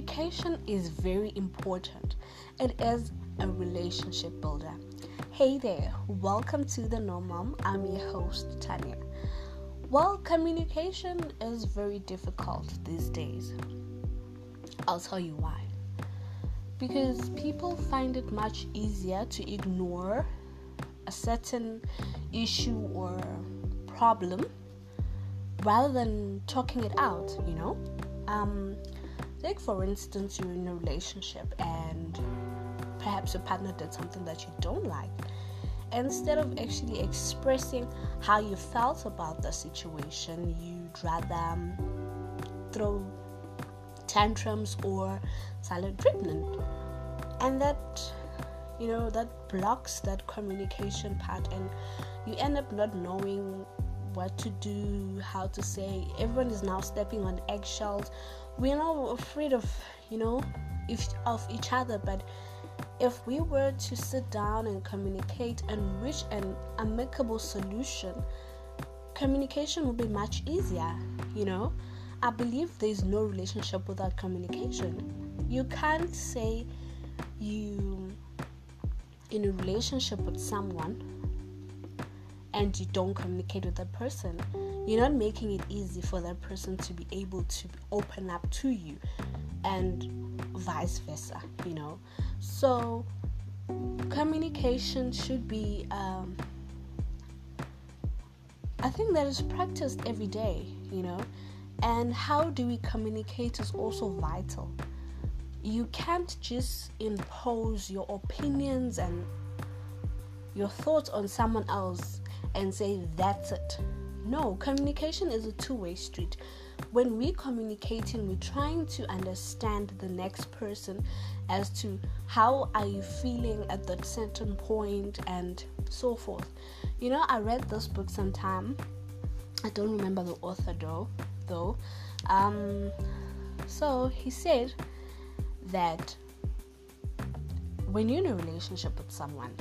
Communication is very important. It is a relationship builder. Hey there, welcome to the No Mom. I'm your host, Tanya. Well, communication is very difficult these days. I'll tell you why. Because people find it much easier to ignore a certain issue or problem rather than talking it out, you know? Um, Take, for instance, you're in a relationship and perhaps your partner did something that you don't like. Instead of actually expressing how you felt about the situation, you'd rather um, throw tantrums or silent treatment. And that, you know, that blocks that communication part, and you end up not knowing what to do, how to say. Everyone is now stepping on eggshells we're not afraid of you know if of each other but if we were to sit down and communicate and reach an amicable solution communication would be much easier you know? I believe there's no relationship without communication. You can't say you in a relationship with someone and you don't communicate with that person, you're not making it easy for that person to be able to open up to you and vice versa, you know. So, communication should be, um, I think that is practiced every day, you know. And how do we communicate is also vital. You can't just impose your opinions and your thoughts on someone else and say that's it. No, communication is a two way street. When we're communicating, we're trying to understand the next person as to how are you feeling at that certain point and so forth. You know, I read this book sometime. I don't remember the author though. Though, um, so he said that when you're in a relationship with someone,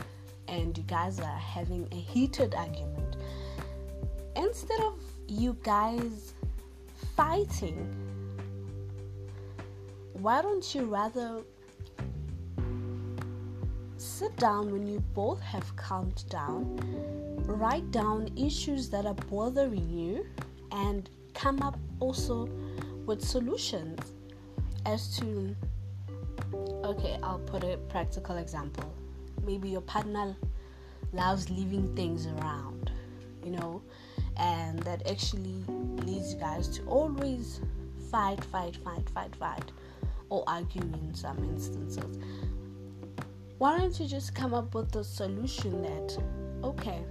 and you guys are having a heated argument, instead of you guys fighting, why don't you rather sit down when you both have calmed down, write down issues that are bothering you, and come up also with solutions as to okay, I'll put a practical example. Maybe your partner loves leaving things around, you know, and that actually leads you guys to always fight, fight, fight, fight, fight, or argue in some instances. Why don't you just come up with a solution that, okay,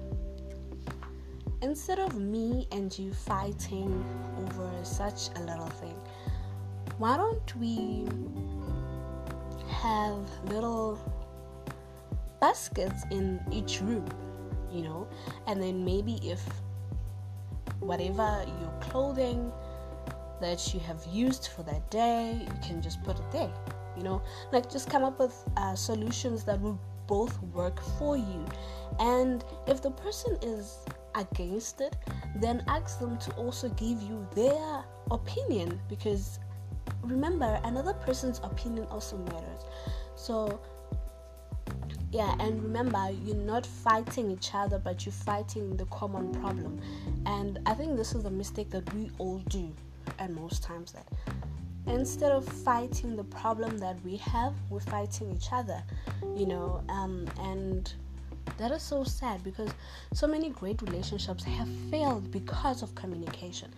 instead of me and you fighting over such a little thing, why don't we have little baskets in each room, you know, and then maybe if whatever your clothing that you have used for that day, you can just put it there, you know, like just come up with uh, solutions that will both work for you. And if the person is against it, then ask them to also give you their opinion because remember, another person's opinion also matters. So yeah and remember you're not fighting each other but you're fighting the common problem. And i think this is a mistake that we all do at most times that instead of fighting the problem that we have we're fighting each other you know? Um, and that is so sad because so many great relationships have failed because of communication.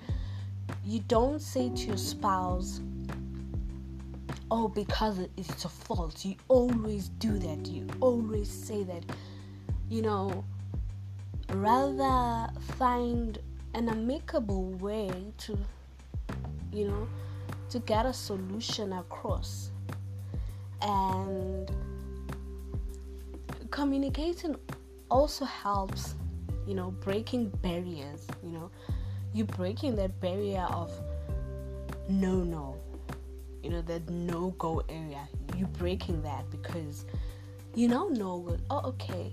You don't say to your spouse oh, because it's a fault. You always do that. You always say that. You know, rather find an amicable way to, you know, to get a solution across. And communicating also helps, you know, breaking barriers, you know, you're breaking that barrier of no, no, you know the no go area. You breaking that because you now know oh okay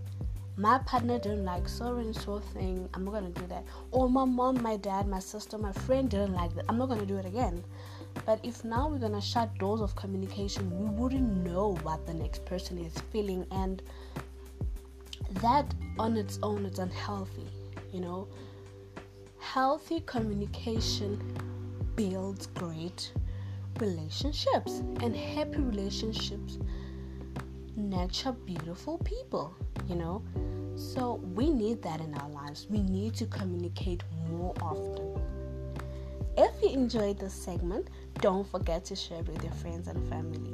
my partner didn't like so and so thing i'm not gonna do that. Or my mom my dad my sister my friend didn't like that i'm not gonna do it again. But if now we're gonna shut doors of communication, we wouldn't know what the next person is feeling, and that on its own is unhealthy. You know, healthy communication builds great relationships, and happy relationships nurture beautiful people. You know, so we need that in our lives. We need to communicate more often. If you enjoyed this segment, don't forget to share it with your friends and family.